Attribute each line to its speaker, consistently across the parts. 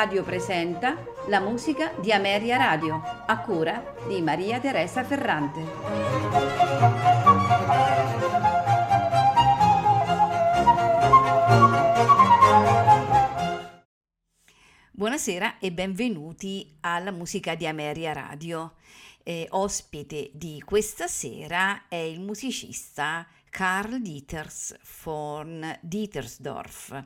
Speaker 1: Radio presenta la musica di Ameria Radio, a cura di Maria Teresa Ferrante. Buonasera e benvenuti alla musica di Ameria Radio. Eh, ospite di questa sera è il musicista Karl Dieters von Dietersdorf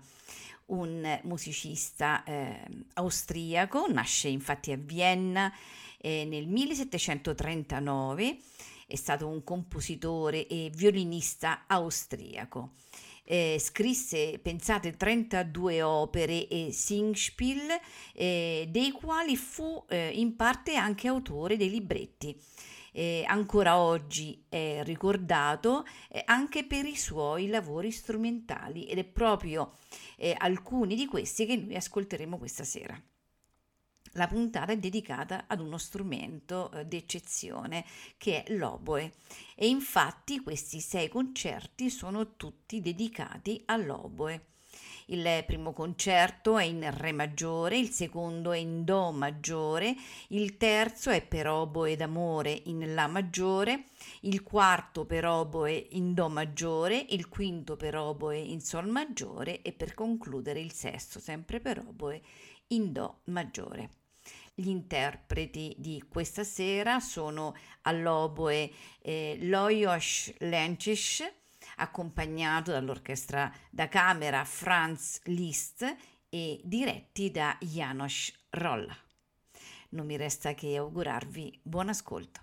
Speaker 1: un musicista eh, austriaco, nasce infatti a Vienna eh, nel 1739, è stato un compositore e violinista austriaco. Eh, scrisse, pensate, 32 opere e Singspiel, eh, dei quali fu eh, in parte anche autore dei libretti eh, ancora oggi è ricordato eh, anche per i suoi lavori strumentali ed è proprio eh, alcuni di questi che noi ascolteremo questa sera. La puntata è dedicata ad uno strumento eh, d'eccezione che è l'oboe e infatti questi sei concerti sono tutti dedicati all'oboe. Il primo concerto è in Re maggiore, il secondo è in Do maggiore, il terzo è per oboe d'amore in La maggiore, il quarto per oboe in Do maggiore, il quinto per oboe in Sol maggiore e per concludere il sesto sempre per oboe in Do maggiore. Gli interpreti di questa sera sono all'oboe eh, Lojos Lencis, accompagnato dall'orchestra da camera Franz Liszt e diretti da Janos Rolla. Non mi resta che augurarvi buon ascolto.